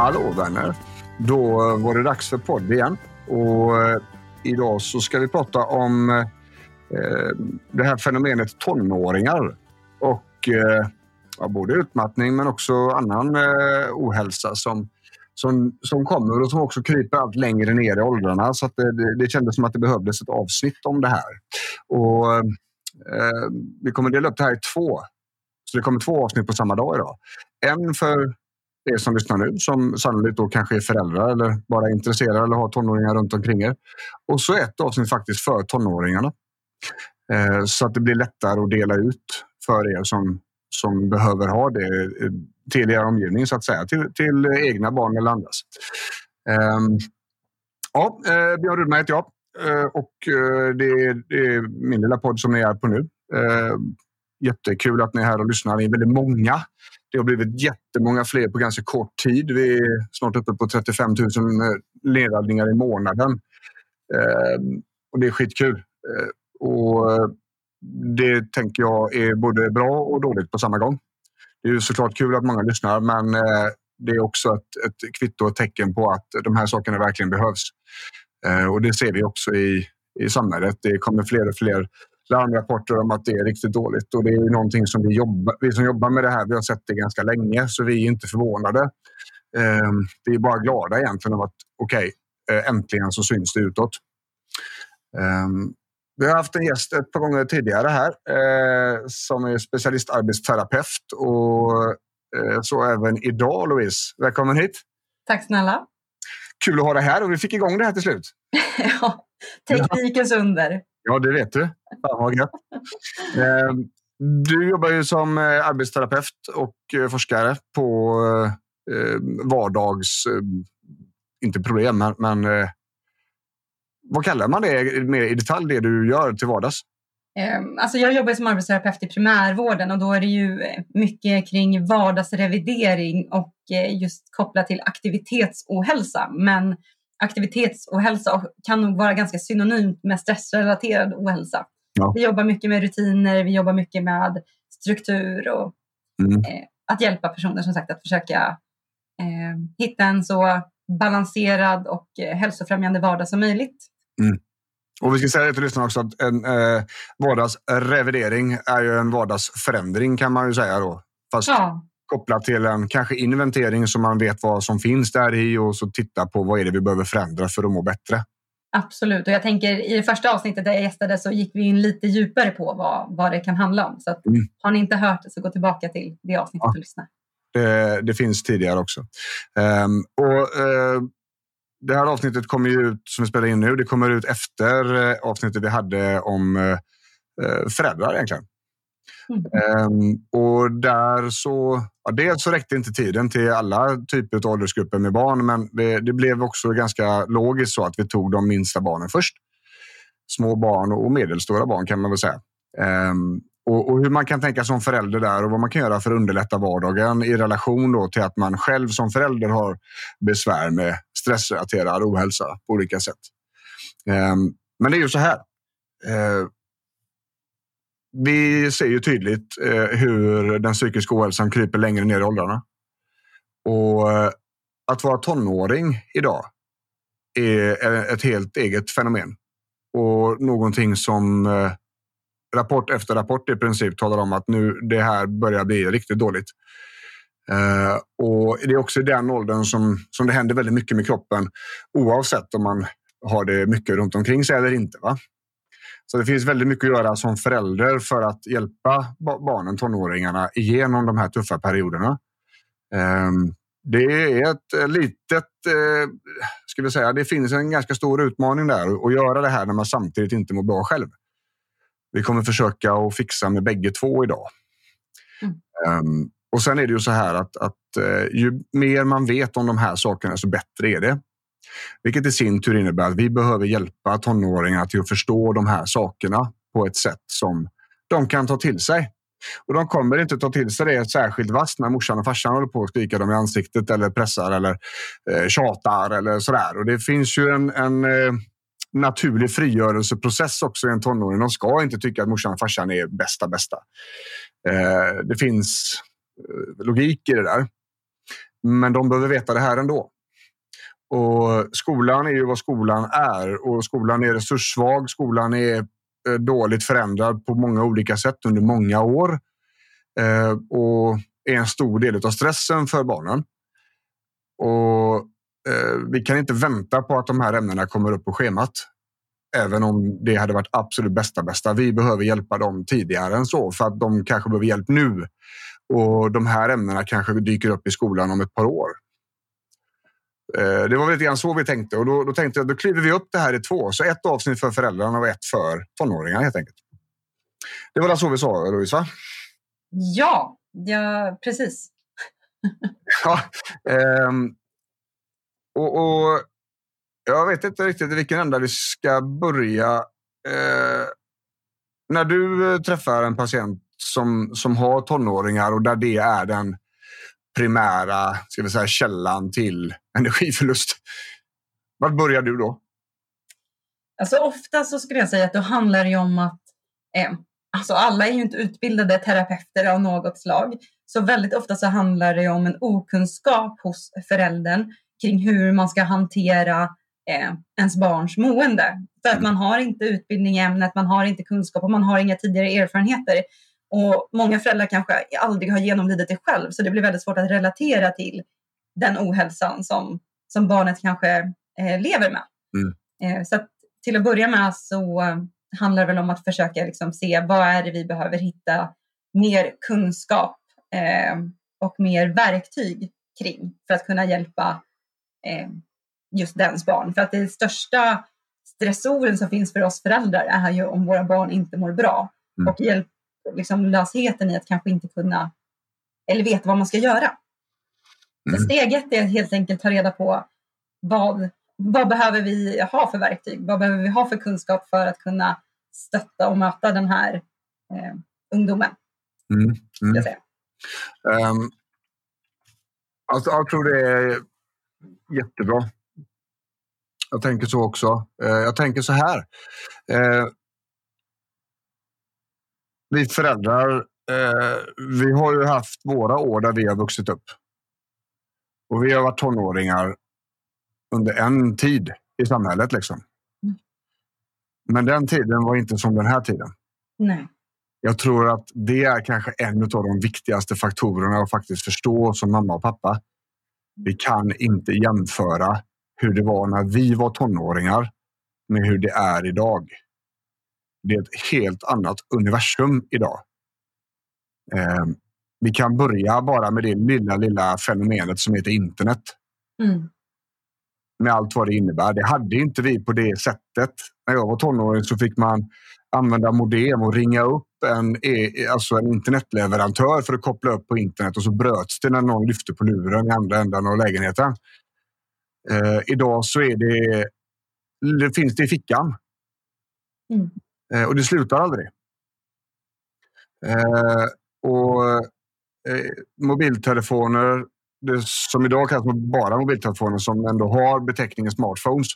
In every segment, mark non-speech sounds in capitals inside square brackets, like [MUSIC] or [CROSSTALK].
Hallå vänner! Då var det dags för podd igen. Och eh, idag så ska vi prata om eh, eh, det här fenomenet tonåringar. Och eh, ja, både utmattning men också annan eh, ohälsa som, som, som kommer och som också kryper allt längre ner i åldrarna. Så att det, det kändes som att det behövdes ett avsnitt om det här. Och, eh, vi kommer dela upp det här i två. Så det kommer två avsnitt på samma dag idag. En för er som lyssnar nu som sannolikt då kanske är föräldrar eller bara är intresserade eller har tonåringar runt omkring er. Och så ett avsnitt faktiskt för tonåringarna. Eh, så att det blir lättare att dela ut för er som, som behöver ha det eh, till er omgivning så att säga. Till, till egna barn eller andras. Ehm, ja, eh, Björn Rudman heter jag eh, och eh, det är, det är min lilla podd som ni är på nu. Jättekul att ni är här och lyssnar. Ni är väldigt många. Det har blivit jättemånga fler på ganska kort tid. Vi är snart uppe på 35 000 eh, nedladdningar i månaden. Ehm, och det är skitkul. Eh, och eh, det tänker jag är både bra och dåligt på samma gång. Det är ju såklart kul att många lyssnar men eh, det är också ett, ett kvitto och tecken på att de här sakerna verkligen behövs. Eh, och det ser vi också i, i samhället. Det kommer fler och fler larmrapporter om att det är riktigt dåligt. Och det är någonting som vi, jobbar, vi som jobbar med det här, vi har sett det ganska länge så vi är inte förvånade. Vi är bara glada egentligen av att okej, okay, äntligen så syns det utåt. Vi har haft en gäst ett par gånger tidigare här eh, som är specialistarbetsterapeut och eh, så även idag Louise. Välkommen hit! Tack snälla! Kul att ha dig här och vi fick igång det här till slut. [LAUGHS] ja, teknikens under. Ja, det vet du. Fan vad gött. Ehm, du jobbar ju som eh, arbetsterapeut och eh, forskare på eh, vardags... inte problem, men vad kallar man det mer i detalj, det du gör till vardags? Ehm, alltså jag jobbar som arbetsterapeut i primärvården och då är det ju mycket kring vardagsrevidering och just kopplat till aktivitetsohälsa. Men aktivitetsohälsa kan nog vara ganska synonymt med stressrelaterad ohälsa. Ja. Vi jobbar mycket med rutiner, vi jobbar mycket med struktur och mm. eh, att hjälpa personer som sagt att försöka eh, hitta en så balanserad och eh, hälsofrämjande vardag som möjligt. Mm. Och vi ska säga till lyssnarna också att en eh, vardagsrevidering är ju en vardagsförändring kan man ju säga då. Fast ja. kopplat till en kanske inventering så man vet vad som finns där i och så titta på vad är det vi behöver förändra för att må bättre. Absolut, och jag tänker i det första avsnittet där jag gästade så gick vi in lite djupare på vad, vad det kan handla om. Så att, mm. har ni inte hört det så gå tillbaka till det avsnittet ja. och lyssna. Det, det, finns tidigare också. Um, och uh, det här avsnittet kommer ju ut, som vi spelar in nu, det kommer ut efter eh, avsnittet vi hade om eh, föräldrar egentligen. Mm. Um, och där så, ja, dels så räckte inte tiden till alla typer av åldersgrupper med barn, men det, det, blev också ganska logiskt så att vi tog de minsta barnen först. Små barn och medelstora barn kan man väl säga. Um, och, och, hur man kan tänka som förälder där och vad man kan göra för att underlätta vardagen i relation då till att man själv som förälder har besvär med stressrelaterad ohälsa på olika sätt. Um, men det är ju så här. Vi ser ju tydligt eh, hur den psykiska ohälsan kryper längre ner i åldrarna. Och eh, att vara tonåring idag är ett helt eget fenomen och någonting som eh, rapport efter rapport i princip talar om att nu det här börjar bli riktigt dåligt. Och Det är också i den åldern som, som det händer väldigt mycket med kroppen oavsett om man har det mycket runt omkring sig eller inte. Va? Så det finns väldigt mycket att göra som förälder för att hjälpa barnen, tonåringarna, igenom de här tuffa perioderna. Um, det är ett litet eh, ska vi säga. Det finns en ganska stor utmaning där att göra det här när man samtidigt inte mår bra själv. Vi kommer försöka att fixa med bägge två idag. Mm. Um, och sen är det ju så här att, att uh, ju mer man vet om de här sakerna så bättre är det. Vilket i sin tur innebär att vi behöver hjälpa tonåringar till att förstå de här sakerna på ett sätt som de kan ta till sig. Och de kommer inte ta till sig det särskilt vasst när morsan och farsan håller på att skrika dem i ansiktet eller pressar eller eh, tjatar eller sådär. Och det finns ju en, en eh, naturlig frigörelseprocess också i en tonåring. De ska inte tycka att morsan och farsan är bästa bästa. Eh, det finns eh, logik i det där. Men de behöver veta det här ändå. Och skolan är ju vad skolan är och skolan är resurssvag. Skolan är eh, dåligt förändrad på många olika sätt under många år eh, och är en stor del av stressen för barnen. Och eh, vi kan inte vänta på att de här ämnena kommer upp på schemat. Även om det hade varit absolut bästa bästa. Vi behöver hjälpa dem tidigare än så för att de kanske behöver hjälp nu. Och de här ämnena kanske dyker upp i skolan om ett par år. Eh, det var lite grann så vi tänkte och då, då tänkte jag då kliver vi upp det här i två. Så ett avsnitt för föräldrarna och ett för tonåringar helt enkelt. Det var så vi sa, Louise? Ja, ja precis. [LAUGHS] ja, um, och, och, jag vet inte riktigt i vilken ända vi ska börja. Uh, när du träffar en patient som, som har tonåringar och där det är den primära ska vi säga, källan till [LAUGHS] energiförlust. Var börjar du då? Alltså ofta så skulle jag säga att då handlar det om att eh, alltså alla är ju inte utbildade terapeuter av något slag. Så väldigt ofta så handlar det om en okunskap hos föräldern kring hur man ska hantera eh, ens barns mående. För att mm. man har inte utbildning i ämnet, man har inte kunskap och man har inga tidigare erfarenheter. Och många föräldrar kanske aldrig har genomlidit det själv, så det blir väldigt svårt att relatera till den ohälsan som, som barnet kanske eh, lever med. Mm. Eh, så att, till att börja med så handlar det väl om att försöka liksom se vad är det vi behöver hitta mer kunskap eh, och mer verktyg kring för att kunna hjälpa eh, just dens barn. För att det största stressoren som finns för oss föräldrar är ju om våra barn inte mår bra. Mm. Och hjälp, liksom, lösheten i att kanske inte kunna eller veta vad man ska göra. Mm. Steg ett är helt enkelt ta reda på vad, vad behöver vi ha för verktyg? Vad behöver vi ha för kunskap för att kunna stötta och möta den här eh, ungdomen? Mm. Mm. Um, alltså, jag tror det är jättebra. Jag tänker så också. Uh, jag tänker så här. Vi föräldrar, uh, vi har ju haft våra år där vi har vuxit upp. Och vi har varit tonåringar under en tid i samhället. Liksom. Mm. Men den tiden var inte som den här tiden. Nej. Jag tror att det är kanske en av de viktigaste faktorerna att faktiskt förstå som mamma och pappa. Vi kan inte jämföra hur det var när vi var tonåringar med hur det är idag. Det är ett helt annat universum idag. Eh, vi kan börja bara med det lilla, lilla fenomenet som heter internet. Mm. Med allt vad det innebär. Det hade inte vi på det sättet. När jag var tonåring så fick man använda modem och ringa upp en, e, alltså en internetleverantör för att koppla upp på internet och så bröts det när någon lyfte på luren i andra änden av lägenheten. Eh, idag så är det, det finns det i fickan. Mm. Eh, och det slutar aldrig. Eh, och eh, mobiltelefoner, det som idag kallas bara mobiltelefoner som ändå har beteckningen smartphones.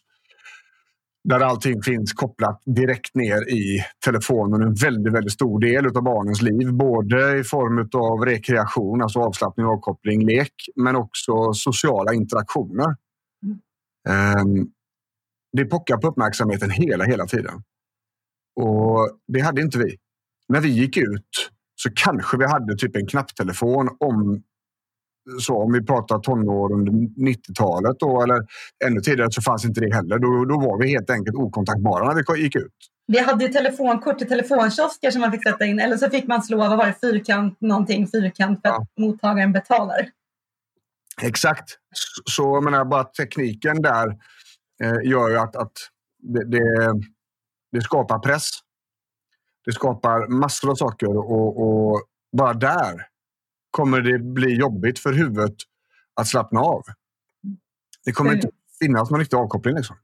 Där allting finns kopplat direkt ner i telefonen. En väldigt, väldigt stor del av barnens liv. Både i form av rekreation, alltså avslappning, avkoppling, lek, men också sociala interaktioner. Mm. Det pockar på uppmärksamheten hela, hela tiden. Och det hade inte vi. När vi gick ut så kanske vi hade typ en knapptelefon om så om vi pratar tonår under 90-talet då, eller ännu tidigare så fanns inte det heller. Då, då var vi helt enkelt okontaktbara när vi gick ut. Vi hade telefonkort till telefonkiosker som man fick sätta in eller så fick man slå vad var det, fyrkant, någonting fyrkant för ja. att mottagaren betalar. Exakt. Så jag menar bara tekniken där eh, gör ju att, att det, det, det, skapar press. Det skapar massor av saker och, och bara där kommer det bli jobbigt för huvudet att slappna av. Det kommer mm. inte finnas någon riktig avkoppling. Liksom.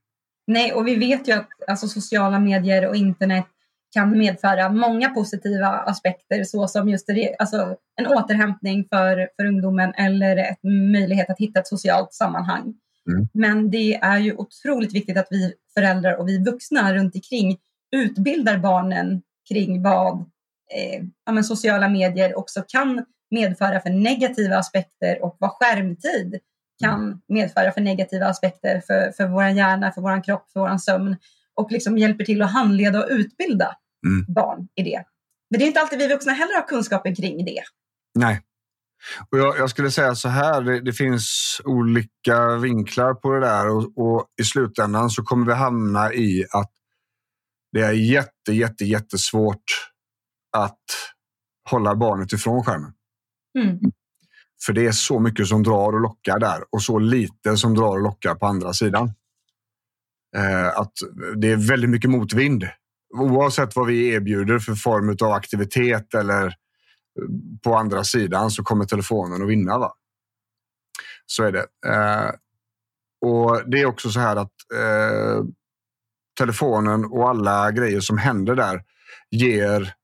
Nej, och vi vet ju att alltså, sociala medier och internet kan medföra många positiva aspekter såsom just det, alltså, en återhämtning för, för ungdomen eller en möjlighet att hitta ett socialt sammanhang. Mm. Men det är ju otroligt viktigt att vi föräldrar och vi vuxna runt omkring utbildar barnen kring vad eh, ja, sociala medier också kan medföra för negativa aspekter och vad skärmtid kan medföra för negativa aspekter för, för vår hjärna, för vår kropp, för vår sömn och liksom hjälper till att handleda och utbilda mm. barn i det. Men det är inte alltid vi vuxna heller har kunskapen kring det. Nej. Och jag, jag skulle säga så här, det, det, finns olika vinklar på det där och, och, i slutändan så kommer vi hamna i att det är jätte, jätte, jättesvårt att hålla barnet ifrån skärmen. Mm. För det är så mycket som drar och lockar där och så lite som drar och lockar på andra sidan. Eh, att det är väldigt mycket motvind. Oavsett vad vi erbjuder för form av aktivitet eller på andra sidan så kommer telefonen att vinna. Va? Så är det. Eh, och Det är också så här att eh, telefonen och alla grejer som händer där ger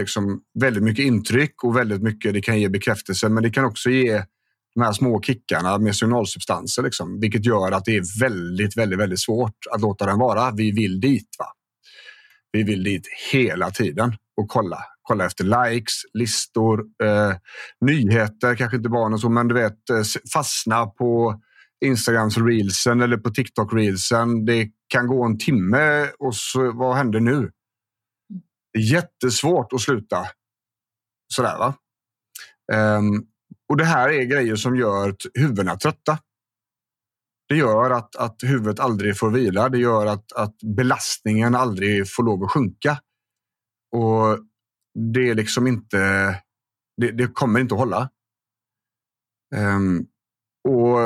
liksom väldigt mycket intryck och väldigt mycket. Det kan ge bekräftelse, men det kan också ge de här små kickarna med signalsubstanser, liksom, vilket gör att det är väldigt, väldigt, väldigt svårt att låta den vara. Vi vill dit. Va? Vi vill dit hela tiden och kolla. Kolla efter likes, listor, eh, nyheter, kanske inte barnen så, men du vet eh, fastna på Instagrams reelsen eller på TikTok reelsen. Det kan gå en timme och så, vad händer nu? Det är jättesvårt att sluta sådär. Va? Um, och det här är grejer som gör huvudena trötta. Det gör att, att huvudet aldrig får vila. Det gör att, att belastningen aldrig får lov att sjunka. Och det är liksom inte... Det, det kommer inte att hålla. Um, och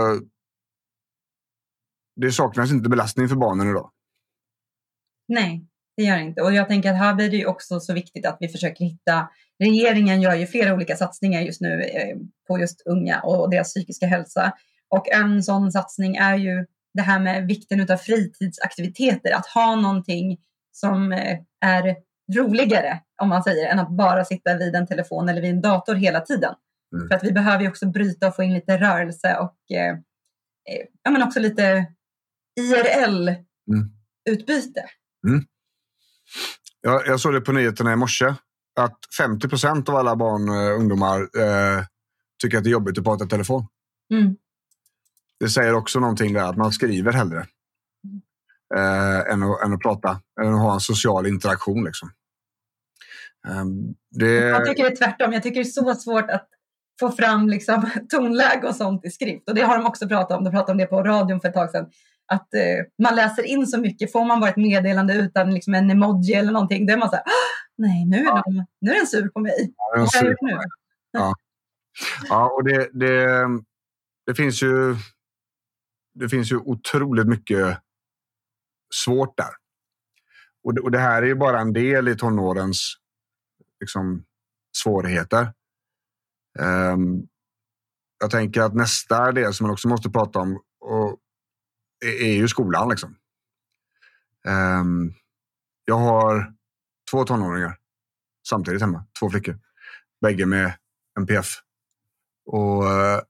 det saknas inte belastning för barnen idag. Nej, det gör det inte. Och jag tänker att här blir det också så viktigt att vi försöker hitta Regeringen gör ju flera olika satsningar just nu eh, på just unga och deras psykiska hälsa. Och en sån satsning är ju det här med vikten av fritidsaktiviteter. Att ha någonting som eh, är roligare, om man säger, än att bara sitta vid en telefon eller vid en dator hela tiden. Mm. För att vi behöver ju också bryta och få in lite rörelse och eh, ja, men också lite IRL-utbyte. Mm. Mm. Ja, jag såg det på nyheterna i morse att 50 procent av alla barn och ungdomar eh, tycker att det är jobbigt att prata i telefon. Mm. Det säger också någonting där att man skriver hellre eh, än, att, än att prata, än att ha en social interaktion. Liksom. Um, det... Jag tycker det är tvärtom. Jag tycker det är så svårt att få fram liksom, [LAUGHS] tonläge och sånt i skrift. Och det har de också pratat om. De pratade om det på radion för ett tag sedan att eh, man läser in så mycket. Får man bara ett meddelande utan liksom en emoji eller någonting, då är man så här, nej, nu är, ja. de, nu är den sur på mig. Ja, Vad har jag gjort nu? Ja, ja och det, det, det, finns ju, det finns ju otroligt mycket svårt där. Och det, och det här är ju bara en del i tonårens liksom, svårigheter. Um, jag tänker att nästa del som man också måste prata om och e, är ju skolan. Liksom. Um, jag har två tonåringar samtidigt hemma, två flickor. Bägge med NPF. Och uh,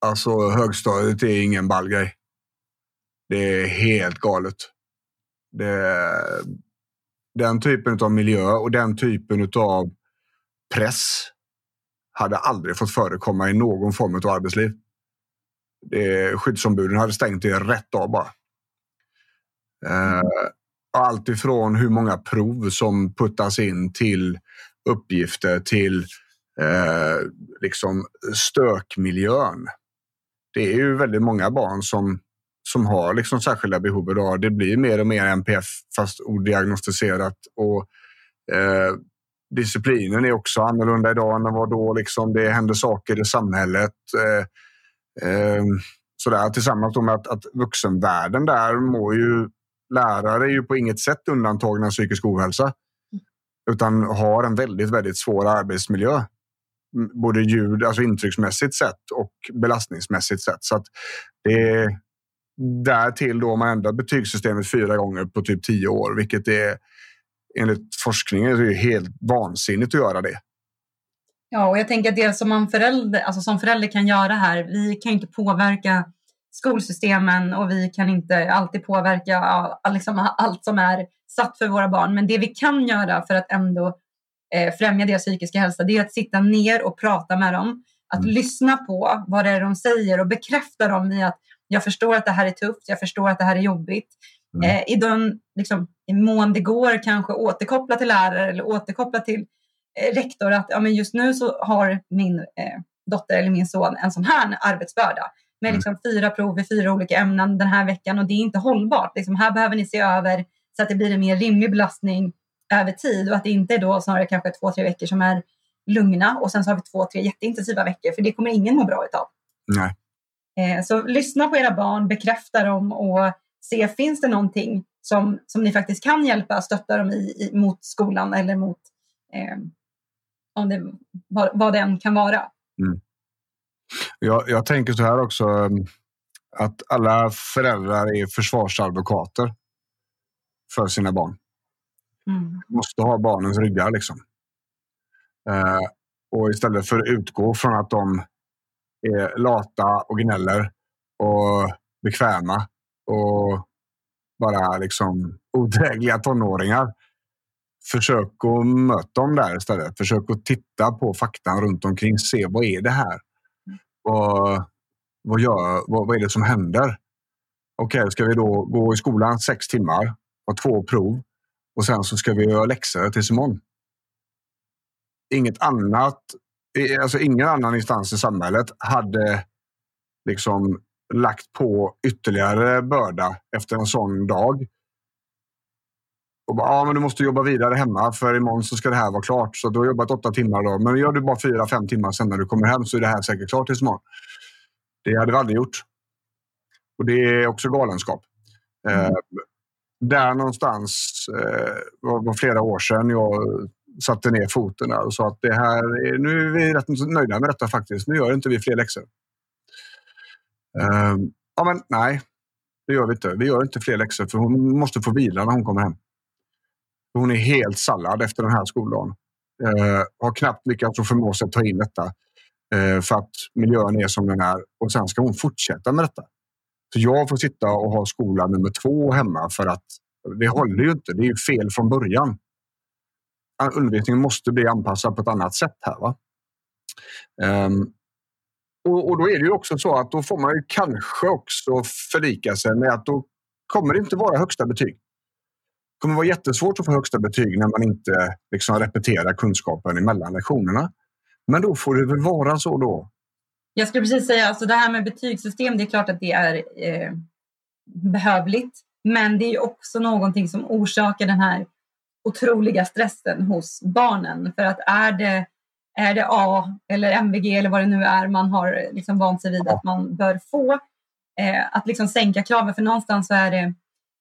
alltså högstadiet är ingen ball grej. Det är helt galet. Det, den typen av miljö och den typen av press hade aldrig fått förekomma i någon form av arbetsliv det, skyddsombuden hade stängt det rätt av bara. Eh, allt ifrån hur många prov som puttas in till uppgifter till eh, liksom stökmiljön. Det är ju väldigt många barn som, som har liksom särskilda behov idag. Det blir mer och mer NPF fast odiagnostiserat. Och, eh, disciplinen är också annorlunda idag än vad då. Liksom det händer saker i samhället. Eh, eh, sådär, tillsammans med att, att vuxenvärlden där mår ju... Lärare är ju på inget sätt undantagna psykisk ohälsa. Utan har en väldigt, väldigt svår arbetsmiljö. Både ljud, alltså intrycksmässigt sett och belastningsmässigt sett. Så att det därtill då man ändrar betygssystemet fyra gånger på typ tio år, vilket är enligt forskningen är helt vansinnigt att göra det. Ja, och jag tänker att det som man förälder, alltså som förälder kan göra här, vi kan inte påverka skolsystemen och vi kan inte alltid påverka liksom, allt som är satt för våra barn. Men det vi kan göra för att ändå eh, främja deras psykiska hälsa, det är att sitta ner och prata med dem. Att mm. lyssna på vad det är de säger och bekräfta dem i att jag förstår att det här är tufft, jag förstår att det här är jobbigt. Mm. Eh, I den liksom, i mån det går kanske återkoppla till lärare eller återkoppla till eh, rektor att ja, men just nu så har min eh, dotter eller min son en sån här arbetsbörda med mm. liksom fyra prov i fyra olika ämnen den här veckan och det är inte hållbart. Liksom, här behöver ni se över så att det blir en mer rimlig belastning över tid och att det inte är då snarare kanske två, tre veckor som är lugna och sen så har vi två, tre jätteintensiva veckor för det kommer ingen må bra utav. Nej. Eh, så lyssna på era barn, bekräfta dem och se finns det någonting som, som ni faktiskt kan hjälpa, stötta dem i, i mot skolan eller mot eh, om det, vad, vad det än kan vara. Mm. Jag, jag tänker så här också att alla föräldrar är försvarsadvokater för sina barn. Mm. Måste ha barnens ryggar liksom. Eh, och istället för att utgå från att de är lata och gnäller och bekväma och bara liksom odrägliga tonåringar. Försök att möta dem där istället. Försök att titta på faktan runt omkring. Se vad är det här? Vad, vad, gör, vad, vad är det som händer? Okej, okay, ska vi då gå i skolan sex timmar, ha två prov och sen så ska vi göra läxor tills imorgon? Inget annat, alltså ingen annan instans i samhället hade liksom lagt på ytterligare börda efter en sån dag. Och bara, ja, men du måste jobba vidare hemma för imorgon så ska det här vara klart. Så du har jobbat åtta timmar då. Men gör du bara fyra, fem timmar sen när du kommer hem så är det här säkert klart tills imorgon. Det hade vi aldrig gjort. Och det är också galenskap. Mm. Eh, där någonstans eh, var, var flera år sedan jag satte ner foten och sa att det här är, nu är vi rätt nöjda med detta faktiskt. Nu gör inte vi fler läxor. Uh, ja, men nej, det gör vi inte. Vi gör inte fler läxor för hon måste få vila när hon kommer hem. Hon är helt sallad efter den här skoldagen. Uh, har knappt lyckats förmå sig att ta in detta uh, för att miljön är som den är och sen ska hon fortsätta med detta. Så jag får sitta och ha skola nummer två hemma för att det håller ju inte. Det är ju fel från början. Undervisningen måste bli anpassad på ett annat sätt här. Va? Um, och, och, då är det ju också så att då får man ju kanske också förlika sig med att då kommer det inte vara högsta betyg. Det kommer vara jättesvårt att få högsta betyg när man inte liksom repeterar kunskapen emellan lektionerna. Men då får det väl vara så då. Jag skulle precis säga, alltså det här med betygssystem, det är klart att det är eh, behövligt. Men det är också någonting som orsakar den här otroliga stressen hos barnen. För att är det är det A eller MVG eller vad det nu är man har liksom vant sig vid att man bör få. Eh, att liksom sänka kraven för någonstans så är det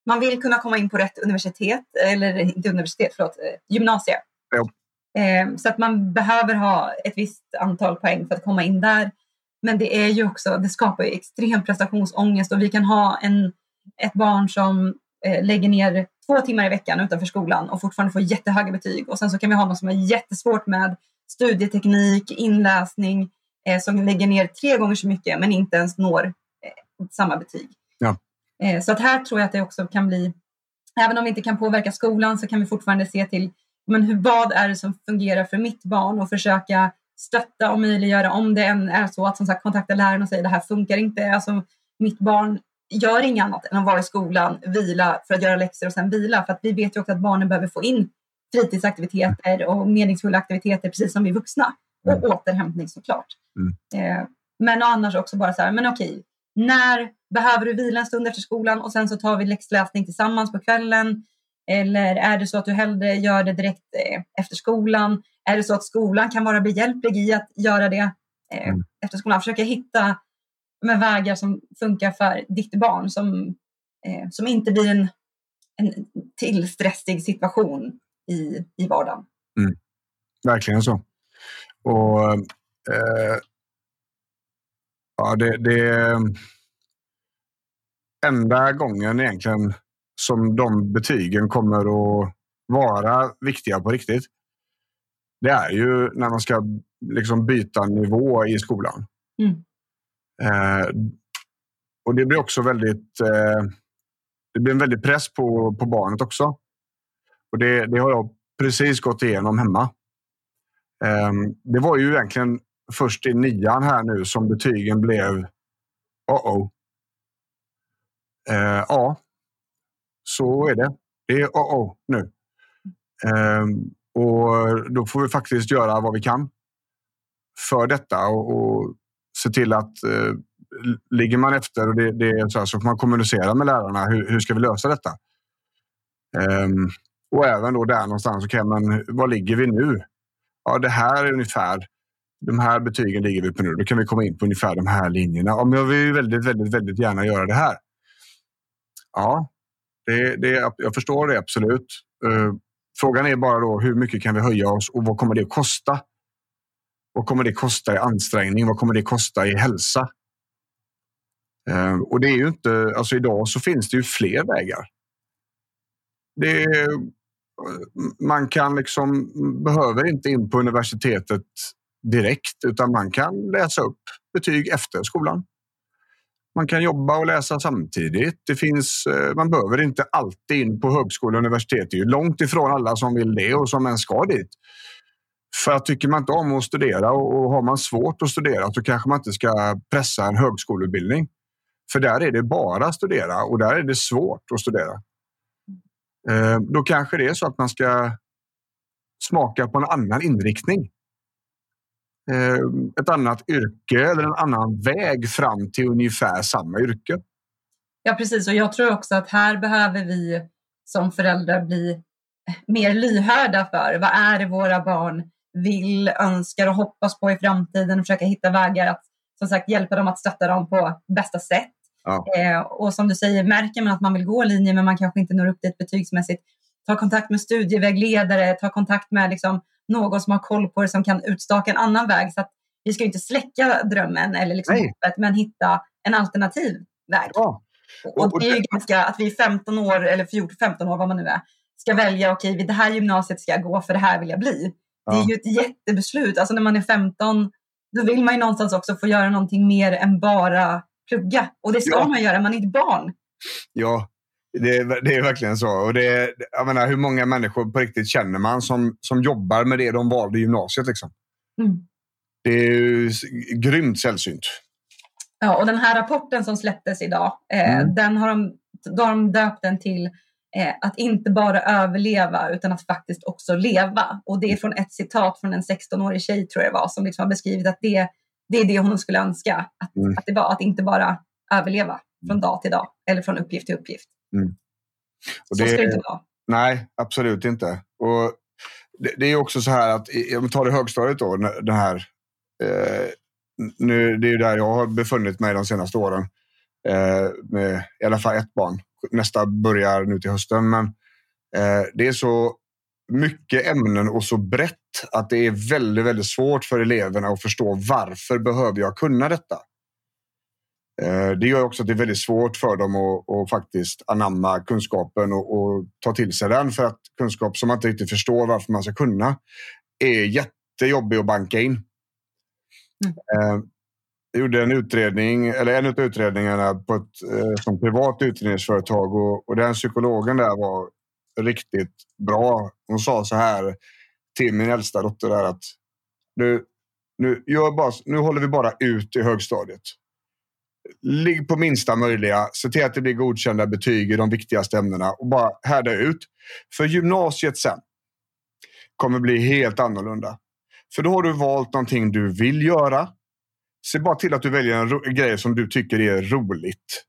man vill kunna komma in på rätt universitet, eller inte universitet, förlåt, eh, gymnasie. Ja. Eh, så att man behöver ha ett visst antal poäng för att komma in där. Men det är ju också, det skapar ju extrem prestationsångest och vi kan ha en, ett barn som lägger ner två timmar i veckan utanför skolan och fortfarande får jättehöga betyg. Och sen så kan vi ha någon som har jättesvårt med studieteknik, inläsning eh, som lägger ner tre gånger så mycket men inte ens når eh, samma betyg. Ja. Eh, så att här tror jag att det också kan bli, även om vi inte kan påverka skolan så kan vi fortfarande se till men hur, vad är det som fungerar för mitt barn och försöka stötta och möjliggöra om det än är så att som sagt kontakta läraren och säga det här funkar inte. Alltså, mitt barn gör inget annat än att vara i skolan, vila för att göra läxor och sen vila. För att vi vet ju också att barnen behöver få in fritidsaktiviteter och meningsfulla aktiviteter precis som vi vuxna. Och mm. återhämtning såklart. Mm. Eh, men annars också bara så här, men okej, när behöver du vila en stund efter skolan och sen så tar vi läxläsning tillsammans på kvällen? Eller är det så att du hellre gör det direkt eh, efter skolan? Är det så att skolan kan vara behjälplig i att göra det eh, mm. efter skolan? Försöka hitta med vägar som funkar för ditt barn som, eh, som inte blir en, en till stressig situation i, i vardagen. Mm. Verkligen så. Och eh, ja, det, det enda gången egentligen som de betygen kommer att vara viktiga på riktigt. Det är ju när man ska liksom byta nivå i skolan. Mm. Eh, och Det blir också väldigt eh, det blir en väldig press på, på barnet också. Och det, det har jag precis gått igenom hemma. Eh, det var ju egentligen först i nian här nu som betygen blev uh-oh. Eh, ja, så är det. Det är uh-oh nu. Eh, och då får vi faktiskt göra vad vi kan för detta och, och se till att eh, ligger man efter och det, det är så, här, så får man kommunicera med lärarna. Hur, hur ska vi lösa detta? Ehm, och även då där någonstans, okay, men var ligger vi nu? Ja, det här är ungefär de här betygen ligger vi på nu. Då kan vi komma in på ungefär de här linjerna. Ja, men jag vill väldigt, väldigt, väldigt gärna göra det här. Ja, det, det, jag förstår det absolut. Ehm, frågan är bara då hur mycket kan vi höja oss och vad kommer det att kosta? Vad kommer det kosta i ansträngning? Vad kommer det kosta i hälsa? Ehm, och det är ju inte, alltså idag så finns det ju fler vägar. Det är, man kan liksom, behöver inte in på universitetet direkt utan man kan läsa upp betyg efter skolan. Man kan jobba och läsa samtidigt. Det finns, eh, man behöver inte alltid in på högskola och universitet. Det är ju långt ifrån alla som vill det och som ens ska dit. För jag tycker man inte om att studera och har man svårt att studera så kanske man inte ska pressa en högskoleutbildning. För där är det bara att studera och där är det svårt att studera. Eh, då kanske det är så att man ska smaka på en annan inriktning. Eh, ett annat yrke eller en annan väg fram till ungefär samma yrke. Ja, precis. Och jag tror också att här behöver vi som föräldrar bli mer lyhörda för vad är det våra barn vill, önskar och hoppas på i framtiden och försöka hitta vägar att som sagt hjälpa dem att stötta dem på bästa sätt. Ja. Eh, och som du säger, märker man att man vill gå linje men man kanske inte når upp dit betygsmässigt, ta kontakt med studievägledare, ta kontakt med liksom, någon som har koll på det som kan utstaka en annan väg. Så att vi ska inte släcka drömmen eller liksom hoppet, men hitta en alternativ väg. Ja. Och, och det är ju ganska att vi är 15 år, eller 14-15 år vad man nu är, ska välja, okej, okay, det här gymnasiet ska jag gå för det här vill jag bli. Ja. Det är ju ett jättebeslut. Alltså när man är 15, då vill man ju någonstans också få göra någonting mer än bara plugga. Och det ska ja. man göra, man är inte barn. Ja, det, det, är verkligen så. Och det, jag menar, hur många människor på riktigt känner man som, som jobbar med det de valde i gymnasiet? Liksom? Mm. Det är ju grymt sällsynt. Ja, och den här rapporten som släpptes idag, eh, mm. den har de, då har de döpt den till att inte bara överleva utan att faktiskt också leva. Och det är från ett citat från en 16-årig tjej tror jag det var som liksom har beskrivit att det, det är det hon skulle önska. Att, mm. att det var att inte bara överleva från dag till dag eller från uppgift till uppgift. Mm. Och det, så ska det inte vara. Nej, absolut inte. Och det, det är också så här att, om vi tar det högstadiet då, den här, eh, nu, det är där jag har befunnit mig de senaste åren. Eh, med i alla fall ett barn. Nästa börjar nu till hösten. Men eh, det är så mycket ämnen och så brett att det är väldigt, väldigt svårt för eleverna att förstå varför behöver jag kunna detta? Eh, det gör också att det är väldigt svårt för dem att, att faktiskt anamma kunskapen och, och, ta till sig den. För att kunskap som man inte riktigt förstår varför man ska kunna är jättejobbig att banka in. Mm. Jag gjorde en utredning, eller en av utredningarna på ett eh, som privat utredningsföretag och, och den psykologen där var riktigt bra. Hon sa så här till min äldsta dotter där att nu, nu, bara, nu håller vi bara ut i högstadiet. Ligg på minsta möjliga. Se till att det blir godkända betyg i de viktigaste ämnena och bara härda ut. För gymnasiet sen kommer bli helt annorlunda. För då har du valt någonting du vill göra. Se bara till att du väljer en grej som du tycker är roligt.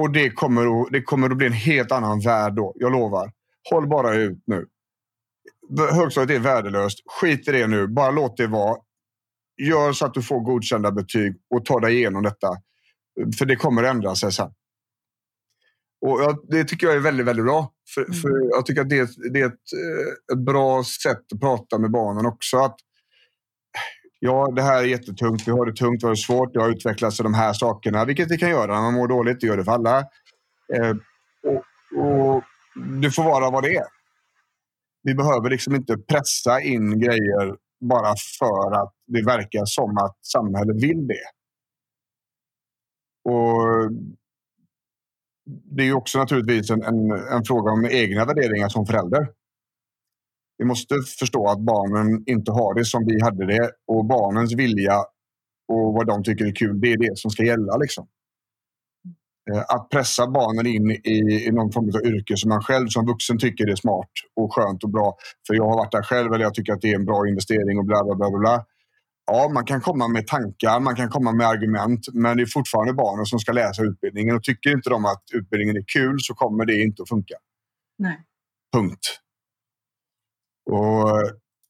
Och det kommer, att, det kommer att bli en helt annan värld då. Jag lovar. Håll bara ut nu. Högstadiet är värdelöst. Skit i det nu. Bara låt det vara. gör så att du får godkända betyg och ta dig igenom detta. För det kommer ändra sig sen. Och jag, det tycker jag är väldigt, väldigt bra. För, mm. för jag tycker att det, det är ett, ett, bra sätt att prata med barnen också. Att, ja, det här är jättetungt, vi har det tungt, vi har det svårt, det har utvecklats de här sakerna, vilket vi kan göra när man mår dåligt, det gör det för alla. Eh, och, och det får vara vad det är. Vi behöver liksom inte pressa in grejer bara för att det verkar som att samhället vill det. Och det är också naturligtvis en, en, en, fråga om egna värderingar som förälder. Vi måste förstå att barnen inte har det som vi hade det och barnens vilja och vad de tycker är kul, det är det som ska gälla. Liksom. Eh, att pressa barnen in i, i någon form av yrke som man själv som vuxen tycker är smart och skönt och bra. För jag har varit där själv eller jag tycker att det är en bra investering och bla bla bla. bla. Ja, man kan komma med tankar, man kan komma med argument, men det är fortfarande barnen som ska läsa utbildningen och tycker inte de att utbildningen är kul så kommer det inte att funka. Nej. Punkt. Och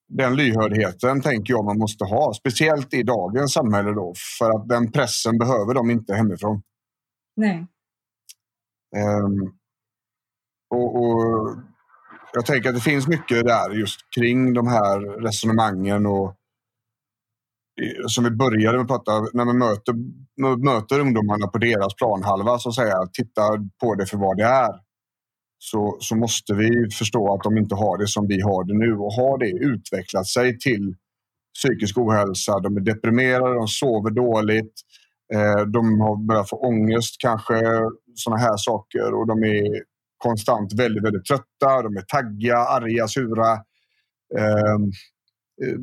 den lyhördheten tänker jag man måste ha, speciellt i dagens samhälle då, för att den pressen behöver de inte hemifrån. Nej. Um, och, och, Jag tänker att det finns mycket där just kring de här resonemangen och som vi började med att prata när man möter, möter ungdomarna på deras planhalva så att säga, titta på det för vad det är. Så, så måste vi förstå att de inte har det som vi har det nu och har det utvecklat sig till psykisk ohälsa. De är deprimerade, de sover dåligt, Eh, de har börjat få ångest, kanske sådana här saker och de är konstant väldigt, väldigt trötta. De är taggiga, arga, sura. Ehm, eh,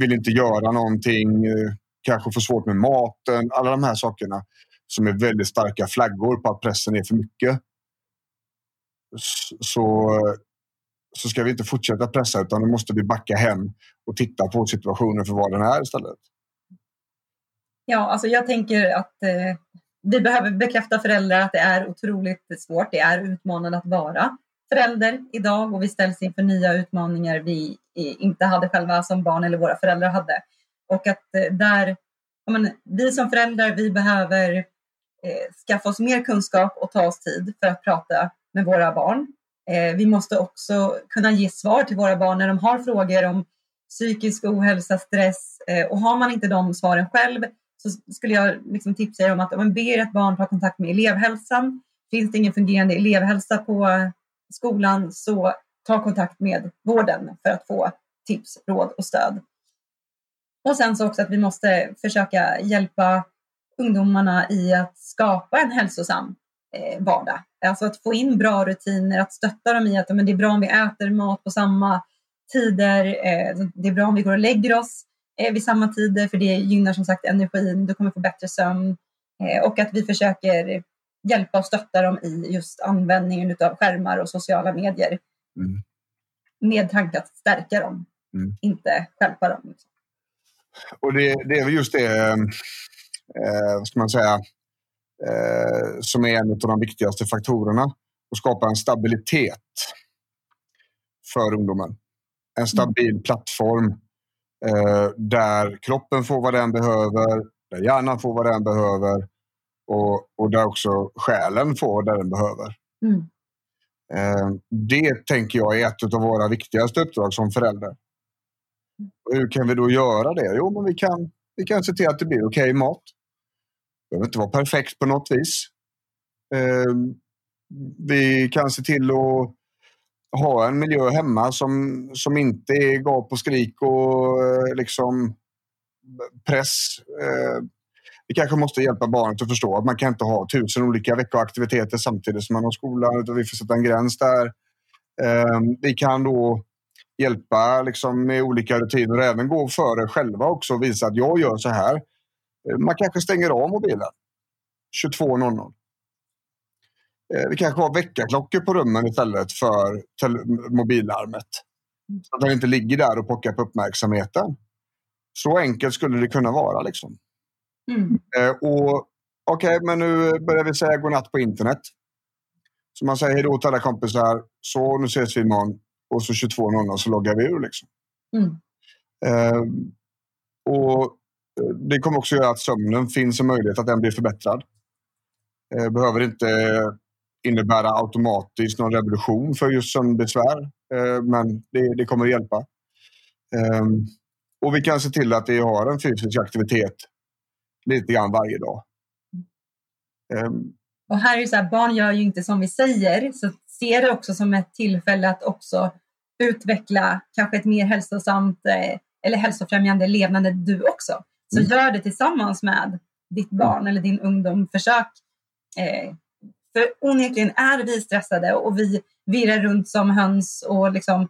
vill inte göra någonting, eh, kanske får svårt med maten. Alla de här sakerna som är väldigt starka flaggor på att pressen är för mycket. Så, så ska vi inte fortsätta pressa utan då måste vi backa hem och titta på situationen för vad den är istället. Ja, alltså jag tänker att eh, vi behöver bekräfta föräldrar att det är otroligt svårt. Det är utmanande att vara förälder idag och vi ställs inför nya utmaningar vi eh, inte hade själva som barn eller våra föräldrar hade. Och att eh, där, men, vi som föräldrar, vi behöver eh, skaffa oss mer kunskap och ta oss tid för att prata med våra barn. Eh, vi måste också kunna ge svar till våra barn när de har frågor om psykisk ohälsa, stress eh, och har man inte de svaren själv så skulle jag liksom tipsa er om att om man ber ett barn ta kontakt med elevhälsan. Finns det ingen fungerande elevhälsa på skolan så ta kontakt med vården för att få tips, råd och stöd. Och sen så också att vi måste försöka hjälpa ungdomarna i att skapa en hälsosam eh, vardag. Alltså att få in bra rutiner, att stötta dem i att men det är bra om vi äter mat på samma tider, eh, det är bra om vi går och lägger oss eh, vid samma tider för det gynnar som sagt energin, du kommer få bättre sömn eh, och att vi försöker hjälpa och stötta dem i just användningen av skärmar och sociala medier. Mm. Med tanke att stärka dem, mm. inte stjälpa dem. Liksom. Och det, det, är väl just det, eh, vad ska man säga, eh, som är en av de viktigaste faktorerna. Att skapa en stabilitet för ungdomen. En stabil mm. plattform Eh, där kroppen får vad den behöver, där hjärnan får vad den behöver och, och där också själen får vad den behöver. Mm. Eh, det tänker jag är ett av våra viktigaste uppdrag som förälder. Och hur kan vi då göra det? Jo, men vi kan, vi kan se till att det blir okej okay mat. Det behöver inte vara perfekt på något vis. Eh, vi kan se till att ha en miljö hemma som, som inte är gap och skrik och eh, liksom press. Eh, vi kanske måste hjälpa barnet att förstå att man kan inte ha tusen olika veckoaktiviteter samtidigt som man har skolan, utan vi får sätta en gräns där. Eh, vi kan då hjälpa liksom, med olika rutiner och även gå före själva också och visa att jag gör så här. Man kanske stänger av mobilen 22.00. Eh, vi kanske har väckarklockor på rummen istället för mobillarmet. Så att den inte ligger där och pockar på uppmärksamheten. Så enkelt skulle det kunna vara. Liksom. Mm. Eh, Okej, okay, men nu börjar vi säga godnatt på internet. Så man säger hej då till alla kompisar. Så nu ses vi imorgon. Och så 22.00 så loggar vi ur. Liksom. Mm. Eh, och det kommer också göra att sömnen finns en möjlighet att den blir förbättrad. Det behöver inte eh, innebära automatiskt någon revolution för just sömnbesvär, eh, men det, det kommer att hjälpa. Ehm, och vi kan se till att vi har en fysisk aktivitet lite grann varje dag. Ehm. Och här är det så här, barn gör ju inte som vi säger, så se det också som ett tillfälle att också utveckla kanske ett mer hälsosamt eller hälsofrämjande levnande du också. Så mm. gör det tillsammans med ditt barn mm. eller din ungdom. Försök. Eh, för onekligen är vi stressade och vi virrar runt som höns och liksom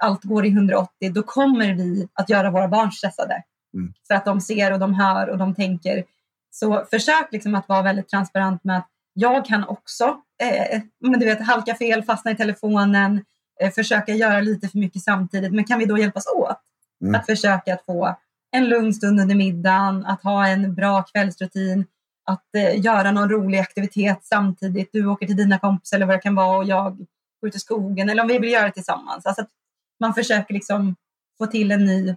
allt går i 180, då kommer vi att göra våra barn stressade. Mm. För att de ser och de hör och de tänker. Så försök liksom att vara väldigt transparent med att jag kan också eh, men du vet, halka fel, fastna i telefonen, eh, försöka göra lite för mycket samtidigt. Men kan vi då hjälpas åt? Mm. Att försöka att få en lugn stund under middagen, att ha en bra kvällsrutin, att eh, göra någon rolig aktivitet samtidigt. Du åker till dina kompisar eller vad det kan vara och jag går ut i skogen eller om vi vill göra det tillsammans. Alltså att man försöker liksom få till en ny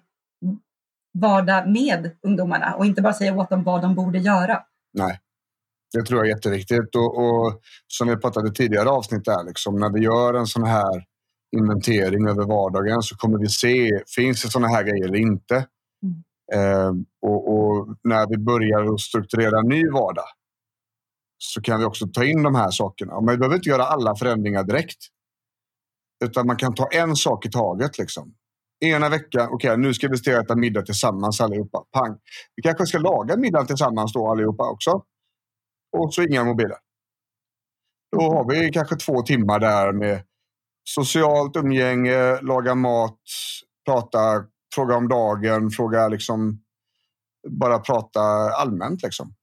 vardag med ungdomarna och inte bara säga åt dem vad de borde göra. Nej, det tror jag är jätteviktigt. Och, och som vi pratade i tidigare avsnitt, där, liksom, när vi gör en sån här inventering över vardagen så kommer vi se, finns det såna här grejer eller inte? Eh, och, och, när vi börjar att strukturera en ny vardag så kan vi också ta in de här sakerna. Men vi behöver inte göra alla förändringar direkt. Utan man kan ta en sak i taget. Liksom. Ena veckan, okej okay, nu ska vi stå och äta middag tillsammans allihopa. Pang. Vi kanske ska laga middag tillsammans då allihopa också. Och så inga mobiler. Då har vi kanske två timmar där med socialt umgänge, laga mat, prata, fråga om dagen, fråga liksom bara prata allmänt. Liksom.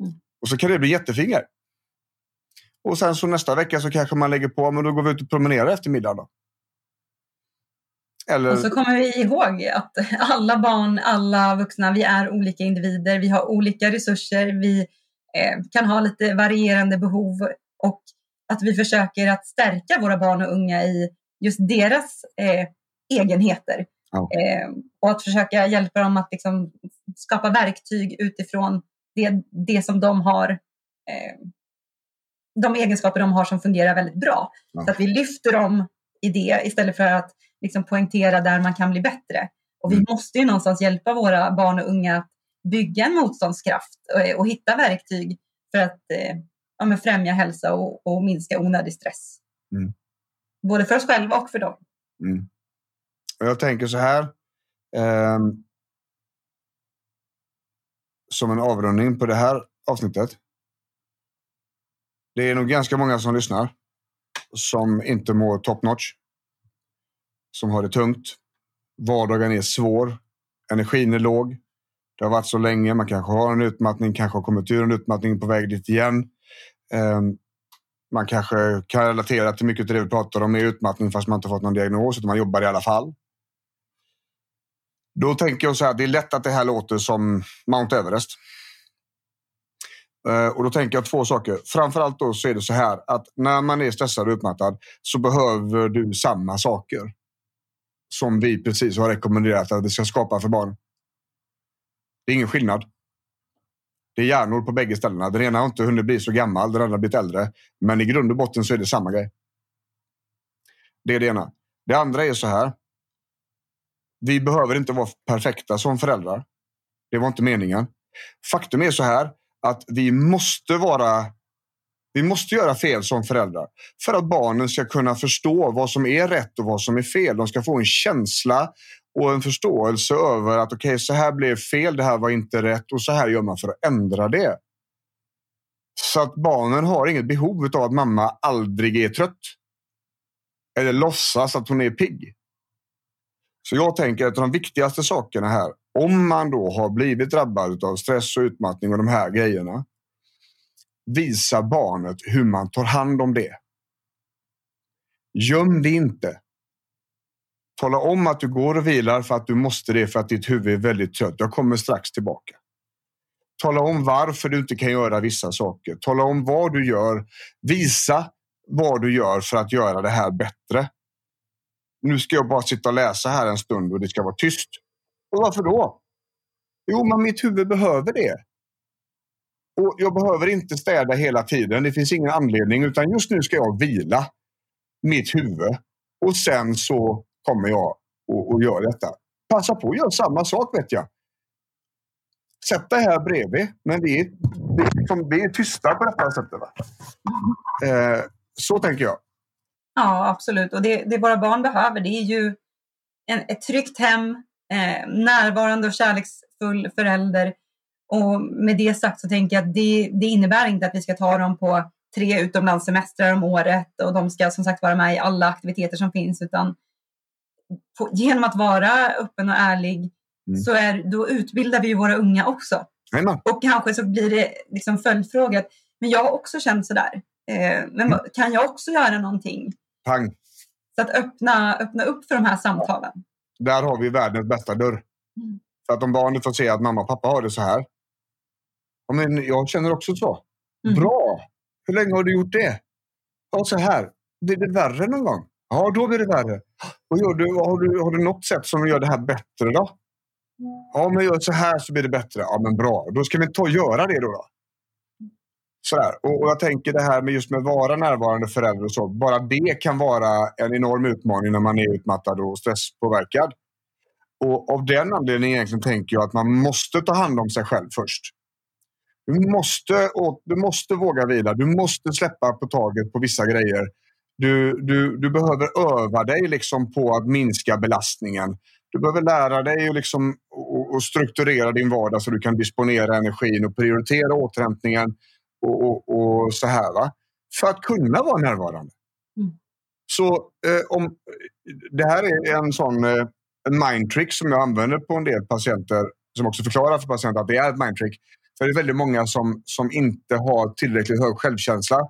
Mm. Och så kan det bli jättefint. Och sen så nästa vecka så kanske man lägger på, men då går vi ut och promenerar efter middag. Då. Eller... Och så kommer vi ihåg att alla barn, alla vuxna, vi är olika individer. Vi har olika resurser. Vi eh, kan ha lite varierande behov och att vi försöker att stärka våra barn och unga i just deras eh, egenheter. Ja. Eh, och att försöka hjälpa dem att liksom, skapa verktyg utifrån det, det som de har eh, de egenskaper de har som fungerar väldigt bra. Ja. Så att vi lyfter dem i det istället för att liksom poängtera där man kan bli bättre. Och vi mm. måste ju någonstans hjälpa våra barn och unga att bygga en motståndskraft och, och hitta verktyg för att eh, ja, främja hälsa och, och, minska onödig stress. Mm. Både för oss själva och för dem. Mm. Jag tänker så här. Eh, som en avrundning på det här avsnittet det är nog ganska många som lyssnar som inte mår top notch. Som har det tungt. Vardagen är svår. Energin är låg. Det har varit så länge. Man kanske har en utmattning, kanske har kommit ur en utmattning på väg dit igen. Um, man kanske kan relatera till mycket av det vi pratar om med utmattning fast man inte fått någon diagnos utan man jobbar i alla fall. Då tänker jag så här, det är lätt att det här låter som Mount Everest. Eh, och då tänker jag två saker. Framförallt då så är det så här att när man är stressad och utmattad så behöver du samma saker som vi precis har rekommenderat att vi ska skapa för barn. Det är ingen skillnad. Det är hjärnor på bägge ställena. Den ena har inte hunnit bli så gammal, den andra har blivit äldre. Men i grund och botten så är det samma grej. Det är det ena. Det andra är så här. Vi behöver inte vara perfekta som föräldrar. Det var inte meningen. Faktum är så här att vi måste vara vi måste göra fel som föräldrar för att barnen ska kunna förstå vad som är rätt och vad som är fel. De ska få en känsla och en förståelse över att okej, okay, så här blev fel. Det här var inte rätt och så här gör man för att ändra det. Så att barnen har inget behov av att mamma aldrig är trött. Eller låtsas att hon är pigg. Så jag tänker att de viktigaste sakerna här om man då har blivit drabbad av stress och utmattning och de här grejerna. Visa barnet hur man tar hand om det. Göm det inte. Tala om att du går och vilar för att du måste det för att ditt huvud är väldigt trött. Jag kommer strax tillbaka. Tala om varför du inte kan göra vissa saker. Tala om vad du gör. Visa vad du gör för att göra det här bättre. Nu ska jag bara sitta och läsa här en stund och det ska vara tyst. Och varför då? Jo, men mitt huvud behöver det. Och Jag behöver inte städa hela tiden. Det finns ingen anledning. Utan just nu ska jag vila mitt huvud. Och sen så kommer jag och, och gör detta. Passa på att göra samma sak vet jag. Sätt dig här bredvid. Men vi är, vi, är liksom, vi är tysta på detta sättet. Va? Eh, så tänker jag. Ja, absolut. Och det, det våra barn behöver det är ju en, ett tryggt hem, eh, närvarande och kärleksfull förälder. Och med det sagt så tänker jag att det, det innebär inte att vi ska ta dem på tre utomlandssemestrar om året och de ska som sagt vara med i alla aktiviteter som finns utan på, genom att vara öppen och ärlig mm. så är, då utbildar vi ju våra unga också. Amen. Och kanske så blir det liksom följdfråga, men jag har också känt sådär. Eh, men mm. kan jag också göra någonting? Pang. Så att öppna, öppna upp för de här samtalen. Där har vi världens bästa dörr. Mm. För att om barnet får se att mamma och pappa har det så här. men jag känner också så. Mm. Bra! Hur länge har du gjort det? Ja, så här. Blir det värre någon gång? Ja, då blir det värre. Och gör du, har, du, har du något sätt som gör det här bättre då? Ja, men gör så här så blir det bättre. Ja, men bra. Då ska vi ta och göra det då. då. Sådär. Och, och jag tänker det här med just med vara närvarande förälder och så. Bara det kan vara en enorm utmaning när man är utmattad och stresspåverkad. Och av den anledningen egentligen tänker jag att man måste ta hand om sig själv först. Du måste, du måste våga vila. Du måste släppa på taget på vissa grejer. Du, du, du behöver öva dig liksom på att minska belastningen. Du behöver lära dig att liksom, och, och strukturera din vardag så du kan disponera energin och prioritera återhämtningen och, och, och så här. Va? För att kunna vara närvarande. Mm. Så eh, om, det här är en sån eh, mindtrick som jag använder på en del patienter som också förklarar för patienter att det är ett mindtrick. För det är väldigt många som, som inte har tillräckligt hög självkänsla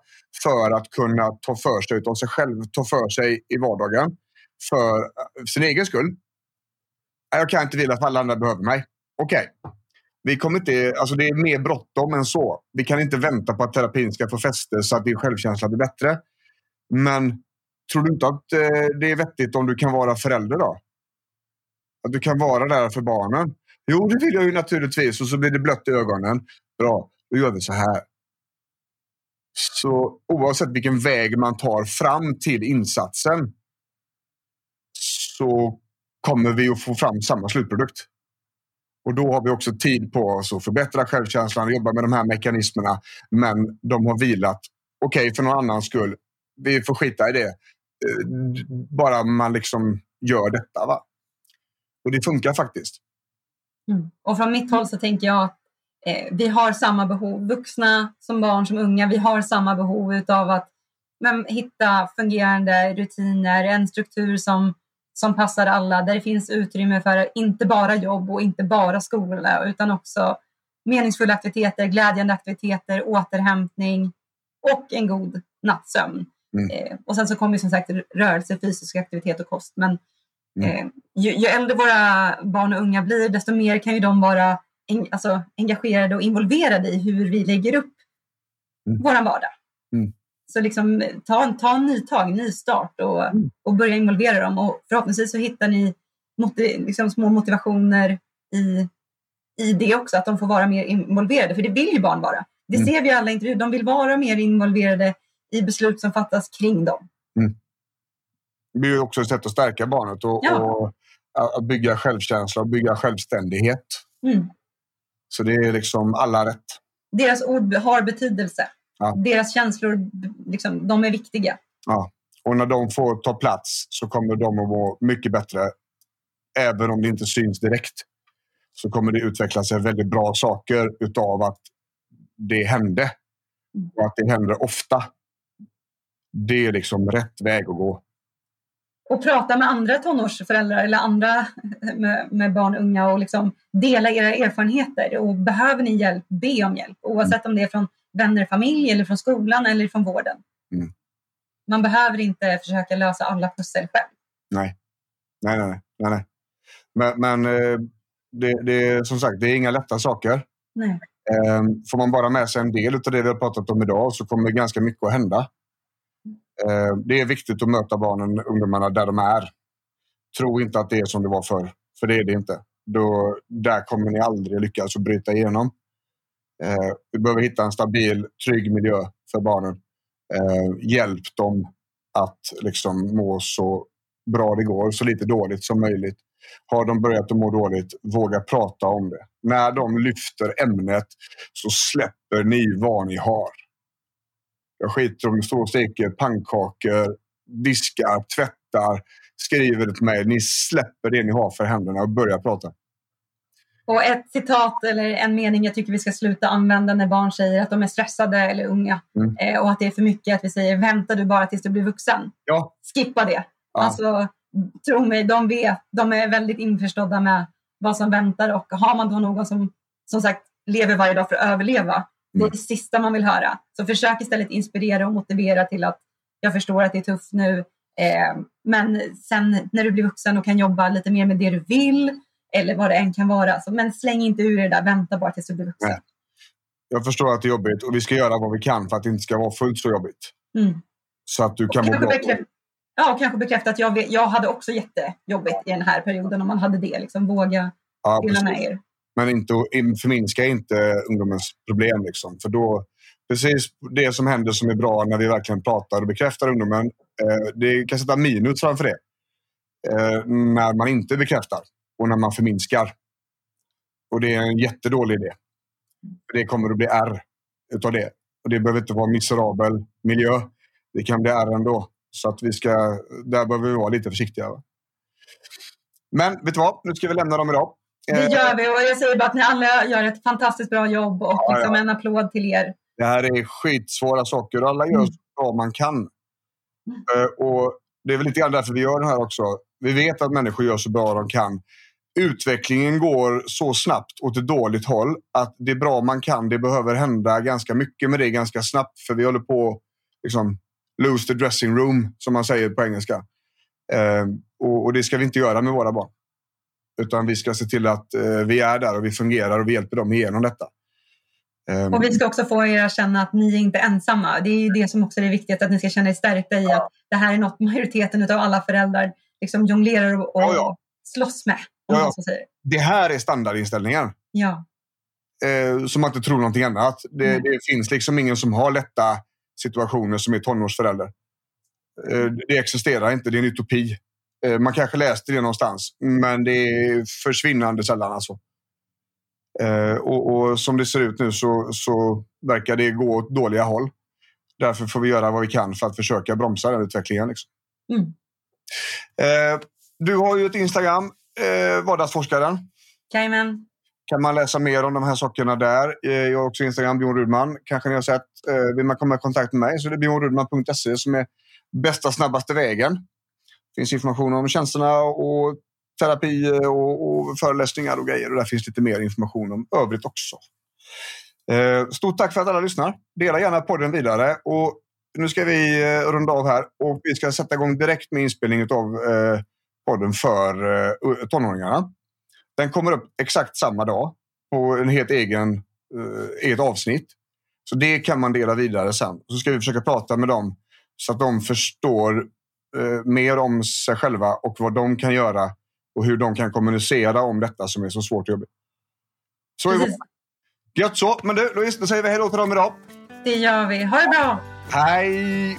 för att kunna ta för sig av sig själv, ta för sig i vardagen för sin egen skull. Jag kan inte vilja att alla andra behöver mig. Okej, okay. Vi kommer inte, alltså det är mer bråttom än så. Vi kan inte vänta på att terapin ska få fäste så att din självkänsla blir bättre. Men tror du inte att eh, det är vettigt om du kan vara förälder då? Att du kan vara där för barnen? Jo, det vill jag ju naturligtvis. Och så blir det blött i ögonen. Bra, då gör vi så här. Så oavsett vilken väg man tar fram till insatsen så kommer vi att få fram samma slutprodukt. Och då har vi också tid på oss att förbättra självkänslan och jobba med de här mekanismerna. Men de har vilat. Okej, okay, för någon annans skull. Vi får skita i det. Eh, bara man liksom gör detta. Va? Och det funkar faktiskt. Mm. Och från mitt håll så tänker jag att eh, vi har samma behov. Vuxna som barn som unga. Vi har samma behov av att men, hitta fungerande rutiner, en struktur som som passar alla, där det finns utrymme för inte bara jobb och inte bara skola utan också meningsfulla aktiviteter, glädjande aktiviteter, återhämtning och en god nattsömn. Mm. Eh, och sen så kommer som sagt rörelse, fysisk aktivitet och kost. Men mm. eh, ju, ju, äldre våra barn och unga blir, desto mer kan ju de vara en, alltså, engagerade och involverade i hur vi lägger upp mm. vår vardag. Mm. Så liksom, ta, ta en ny tag, ny start och, mm. och börja involvera dem. Och förhoppningsvis så hittar ni motiv, liksom små motivationer i, i det också, att de får vara mer involverade. För det vill ju barn vara. Det mm. ser vi i alla intervjuer. De vill vara mer involverade i beslut som fattas kring dem. Mm. Det blir också ett sätt att stärka barnet och, ja. och att bygga självkänsla och bygga självständighet. Mm. Så det är liksom alla rätt. Deras ord har betydelse. Ja. Deras känslor, liksom, de är viktiga. Ja. Och när de får ta plats så kommer de att må mycket bättre. Även om det inte syns direkt så kommer det utveckla sig väldigt bra saker utav att det hände. Och att det händer ofta. Det är liksom rätt väg att gå. Och prata med andra tonårsföräldrar eller andra med, med barn och unga och liksom dela era erfarenheter. Och behöver ni hjälp, be om hjälp. Oavsett om det är från vänner, familj eller från skolan eller från vården. Mm. Man behöver inte försöka lösa alla pussel själv. Nej, nej, nej. nej, nej. Men, men eh, det, det, som sagt, det är inga lätta saker. Nej. Ehm, får man bara med sig en del av det vi har pratat om idag så kommer ganska mycket att hända. Ehm, det är viktigt att möta barnen, ungdomarna där de är. Tro inte att det är som det var förr, för det är det inte. då, där kommer ni aldrig lyckas att bryta igenom. Eh, vi behöver hitta en stabil, trygg miljö för barnen. Eh, hjälp dem att liksom må så bra det går, så lite dåligt som möjligt. Har de börjat att må dåligt, våga prata om det. När de lyfter ämnet så släpper ni vad ni har. Jag skiter om ni står och steker pannkakor, diskar, tvättar, skriver till mig. Ni släpper det ni har för händerna och börjar prata. Och ett citat eller en mening jag tycker vi ska sluta använda när barn säger att de är stressade eller unga mm. eh, och att det är för mycket att vi säger vänta du bara tills du blir vuxen. Ja. Skippa det. Ja. Alltså, tro mig, de vet, de är väldigt införstådda med vad som väntar och har man då någon som som sagt lever varje dag för att överleva, mm. det är mm. det sista man vill höra. Så försök istället inspirera och motivera till att jag förstår att det är tufft nu, eh, men sen när du blir vuxen och kan jobba lite mer med det du vill eller vad det än kan vara. Så, men släng inte ur det där, vänta bara tills du blir vuxen. Nej. Jag förstår att det är jobbigt och vi ska göra vad vi kan för att det inte ska vara fullt så jobbigt. Mm. Så att du kan må bra. Bekräfta, ja, kanske bekräfta att jag, jag hade också jättejobbigt i den här perioden om man hade det. Liksom, våga ja, dela med er. Men inte, förminska inte ungdomens problem. Liksom. För då, precis det som händer som är bra när vi verkligen pratar och bekräftar ungdomen. Eh, det kan sätta minus framför det. Eh, när man inte bekräftar och när man förminskar. Och det är en jättedålig idé. Det kommer att bli R utav det. Och det behöver inte vara miserabel miljö. Det kan bli R ändå. Så att vi ska, där behöver vi vara lite försiktiga. Men vet du vad? Nu ska vi lämna dem idag. Det gör vi och jag säger bara att ni alla gör ett fantastiskt bra jobb och ja, liksom ja. en applåd till er. Det här är skitsvåra saker och alla gör mm. så bra man kan. Mm. Uh, och Det är väl lite grann därför vi gör det här också. Vi vet att människor gör så bra de kan utvecklingen går så snabbt åt ett dåligt håll att det är bra man kan. Det behöver hända ganska mycket med det ganska snabbt för vi håller på liksom lose the dressing room som man säger på engelska. Eh, och, och, det ska vi inte göra med våra barn. Utan vi ska se till att eh, vi är där och vi fungerar och vi hjälper dem igenom detta. Eh, och vi ska också få er att känna att ni är inte ensamma. Det är det som också är viktigt, att ni ska känna er stärkta i att det här är något majoriteten av alla föräldrar liksom jonglerar och, och ja, ja. slåss med. Ja, det här är standardinställningen. Ja. Eh, som man inte tror någonting annat. Det, mm. det, finns liksom ingen som har lätta situationer som är tonårsförälder. Eh, det existerar inte, det är en utopi. Eh, man kanske läste det någonstans, men det är försvinnande sällan. Alltså. Eh, och, och, som det ser ut nu så, så verkar det gå åt dåliga håll. Därför får vi göra vad vi kan för att försöka bromsa den utvecklingen. Liksom. Mm. Eh, du har ju ett Instagram eh, Vardagsforskaren. Jajamän. Kan man läsa mer om de här sakerna där. Eh, jag har också Instagram, Björn Rudman. Kanske ni har sett. Eh, vill man komma i kontakt med mig så är det bjornrudman.se som är bästa, snabbaste vägen. Det finns information om tjänsterna och terapi och, och föreläsningar och grejer. Och där finns lite mer information om övrigt också. Eh, stort tack för att alla lyssnar. Dela gärna podden vidare. Och nu ska vi runda av här och vi ska sätta igång direkt med inspelning av podden för uh, tonåringarna. Den kommer upp exakt samma dag på en helt egen uh, eget avsnitt. Så det kan man dela vidare sen. Så ska vi försöka prata med dem så att de förstår uh, mer om sig själva och vad de kan göra och hur de kan kommunicera om detta som är så svårt och jobbigt. Så är. Gött så. Men du, då säger vi hej då till dem idag. Det gör vi. Ha det bra! Hej!